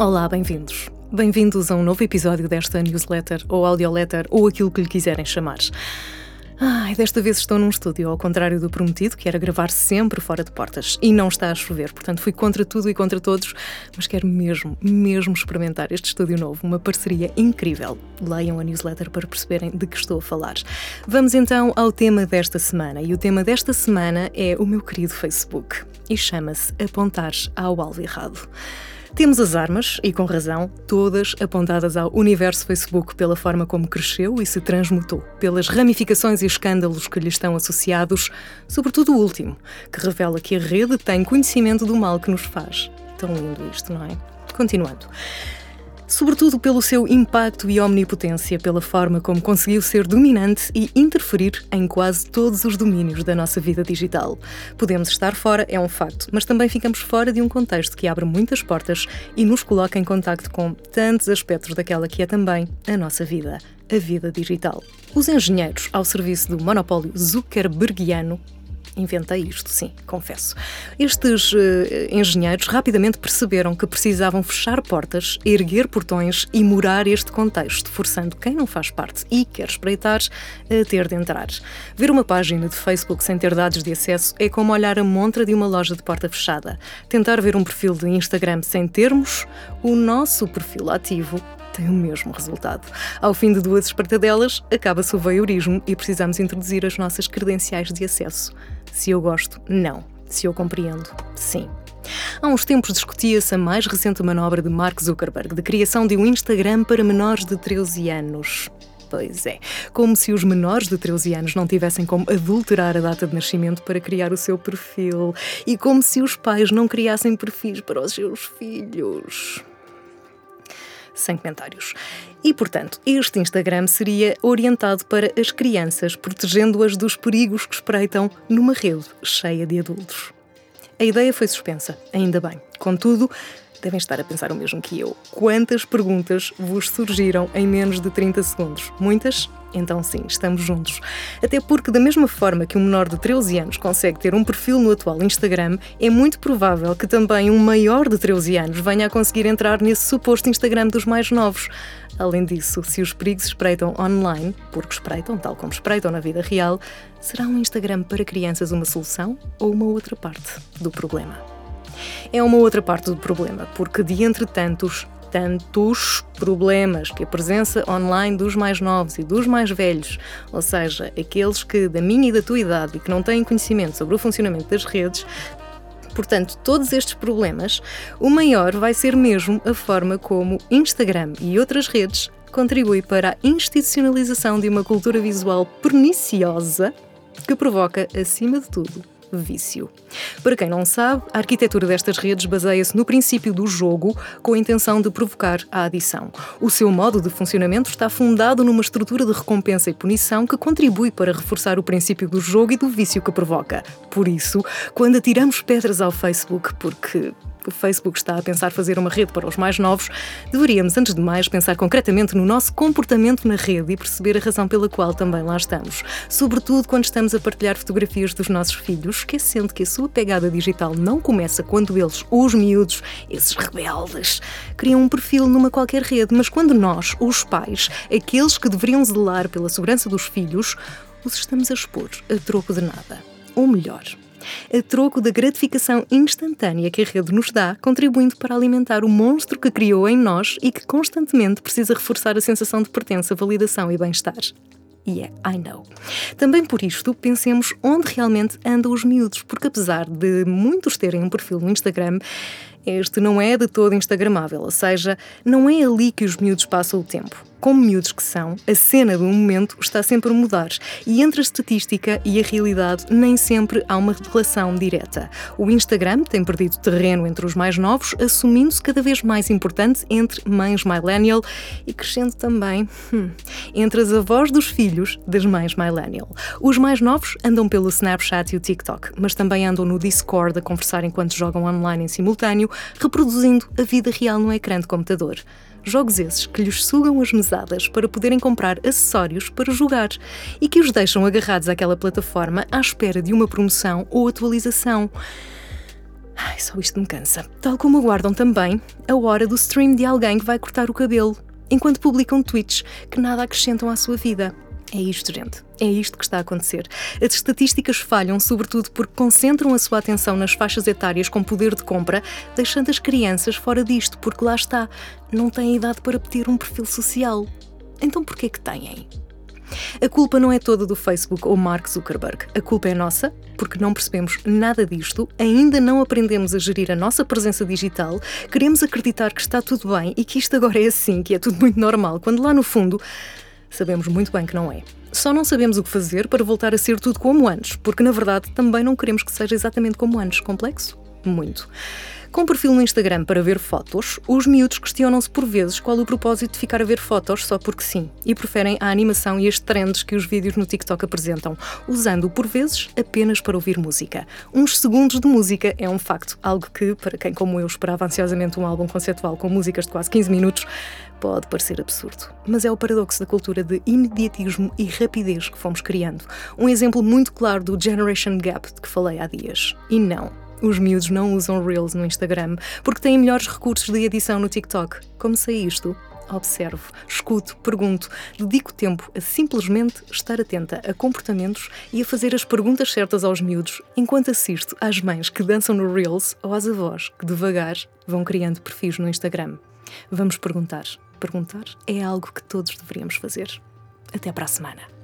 Olá, bem-vindos. Bem-vindos a um novo episódio desta newsletter ou audioletter ou aquilo que lhe quiserem chamar. Ai, desta vez estou num estúdio, ao contrário do prometido, que era gravar sempre fora de portas. E não está a chover, portanto fui contra tudo e contra todos, mas quero mesmo, mesmo experimentar este estúdio novo, uma parceria incrível. Leiam a newsletter para perceberem de que estou a falar. Vamos então ao tema desta semana. E o tema desta semana é o meu querido Facebook. E chama-se Apontar ao alvo errado. Temos as armas, e com razão, todas apontadas ao universo Facebook pela forma como cresceu e se transmutou, pelas ramificações e escândalos que lhe estão associados, sobretudo o último, que revela que a rede tem conhecimento do mal que nos faz. Tão lindo isto, não é? Continuando sobretudo pelo seu impacto e omnipotência, pela forma como conseguiu ser dominante e interferir em quase todos os domínios da nossa vida digital. Podemos estar fora, é um facto, mas também ficamos fora de um contexto que abre muitas portas e nos coloca em contacto com tantos aspectos daquela que é também a nossa vida a vida digital. Os engenheiros ao serviço do monopólio Zuckerbergiano inventei isto, sim, confesso. Estes uh, engenheiros rapidamente perceberam que precisavam fechar portas, erguer portões e morar este contexto, forçando quem não faz parte e quer espreitar a ter de entrar. Ver uma página de Facebook sem ter dados de acesso é como olhar a montra de uma loja de porta fechada. Tentar ver um perfil de Instagram sem termos o nosso perfil ativo o mesmo resultado. Ao fim de duas espartadelas, acaba-se o voyeurismo e precisamos introduzir as nossas credenciais de acesso. Se eu gosto, não. Se eu compreendo, sim. Há uns tempos discutia-se a mais recente manobra de Mark Zuckerberg de criação de um Instagram para menores de 13 anos. Pois é, como se os menores de 13 anos não tivessem como adulterar a data de nascimento para criar o seu perfil e como se os pais não criassem perfis para os seus filhos sem comentários. E, portanto, este Instagram seria orientado para as crianças, protegendo-as dos perigos que espreitam numa rede cheia de adultos. A ideia foi suspensa, ainda bem. Contudo, devem estar a pensar o mesmo que eu. Quantas perguntas vos surgiram em menos de 30 segundos? Muitas? Então, sim, estamos juntos. Até porque, da mesma forma que um menor de 13 anos consegue ter um perfil no atual Instagram, é muito provável que também um maior de 13 anos venha a conseguir entrar nesse suposto Instagram dos mais novos. Além disso, se os perigos espreitam online, porque espreitam, tal como espreitam na vida real, será um Instagram para crianças uma solução ou uma outra parte do problema? É uma outra parte do problema, porque de entre tantos, tantos problemas que a presença online dos mais novos e dos mais velhos, ou seja, aqueles que da minha e da tua idade e que não têm conhecimento sobre o funcionamento das redes, Portanto, todos estes problemas, o maior vai ser mesmo a forma como Instagram e outras redes contribui para a institucionalização de uma cultura visual perniciosa que provoca, acima de tudo, vício. Para quem não sabe, a arquitetura destas redes baseia-se no princípio do jogo com a intenção de provocar a adição. O seu modo de funcionamento está fundado numa estrutura de recompensa e punição que contribui para reforçar o princípio do jogo e do vício que provoca. Por isso, quando atiramos pedras ao Facebook porque o Facebook está a pensar fazer uma rede para os mais novos, deveríamos, antes de mais, pensar concretamente no nosso comportamento na rede e perceber a razão pela qual também lá estamos. Sobretudo quando estamos a partilhar fotografias dos nossos filhos, esquecendo que a sua pegada digital não começa quando eles, os miúdos, esses rebeldes, criam um perfil numa qualquer rede, mas quando nós, os pais, aqueles que deveriam zelar pela segurança dos filhos, os estamos a expor a troco de nada. Ou melhor, a troco da gratificação instantânea que a rede nos dá, contribuindo para alimentar o monstro que criou em nós e que constantemente precisa reforçar a sensação de pertença, validação e bem-estar. Yeah, I know. Também por isto, pensemos onde realmente andam os miúdos, porque apesar de muitos terem um perfil no Instagram, este não é de todo instagramável, ou seja, não é ali que os miúdos passam o tempo como miúdos que são, a cena do momento está sempre a mudar e entre a estatística e a realidade nem sempre há uma relação direta. O Instagram tem perdido terreno entre os mais novos, assumindo-se cada vez mais importante entre mães millennial e crescendo também hum, entre as avós dos filhos das mães millennial. Os mais novos andam pelo Snapchat e o TikTok, mas também andam no Discord a conversar enquanto jogam online em simultâneo, reproduzindo a vida real no ecrã de computador. Jogos esses que lhes sugam as mesadas para poderem comprar acessórios para jogar e que os deixam agarrados àquela plataforma à espera de uma promoção ou atualização. Ai, só isto me cansa. Tal como aguardam também a hora do stream de alguém que vai cortar o cabelo, enquanto publicam tweets que nada acrescentam à sua vida. É isto, gente. É isto que está a acontecer. As estatísticas falham, sobretudo porque concentram a sua atenção nas faixas etárias com poder de compra, deixando as crianças fora disto, porque lá está, não têm idade para ter um perfil social. Então por que que têm? A culpa não é toda do Facebook ou Mark Zuckerberg. A culpa é nossa, porque não percebemos nada disto, ainda não aprendemos a gerir a nossa presença digital, queremos acreditar que está tudo bem e que isto agora é assim, que é tudo muito normal, quando lá no fundo sabemos muito bem que não é. Só não sabemos o que fazer para voltar a ser tudo como antes, porque na verdade também não queremos que seja exatamente como antes. Complexo? Muito. Com perfil no Instagram para ver fotos, os miúdos questionam-se por vezes qual o propósito de ficar a ver fotos só porque sim, e preferem a animação e as trends que os vídeos no TikTok apresentam, usando por vezes apenas para ouvir música. Uns segundos de música é um facto, algo que, para quem como eu esperava ansiosamente um álbum conceptual com músicas de quase 15 minutos, pode parecer absurdo. Mas é o paradoxo da cultura de imediatismo e rapidez que fomos criando. Um exemplo muito claro do Generation Gap de que falei há dias. E não, os miúdos não usam Reels no Instagram porque têm melhores recursos de edição no TikTok. Como sei isto? Observo, escuto, pergunto, dedico tempo a simplesmente estar atenta a comportamentos e a fazer as perguntas certas aos miúdos, enquanto assisto às mães que dançam no Reels ou às avós que devagar vão criando perfis no Instagram. Vamos perguntar. Perguntar é algo que todos deveríamos fazer. Até para a semana.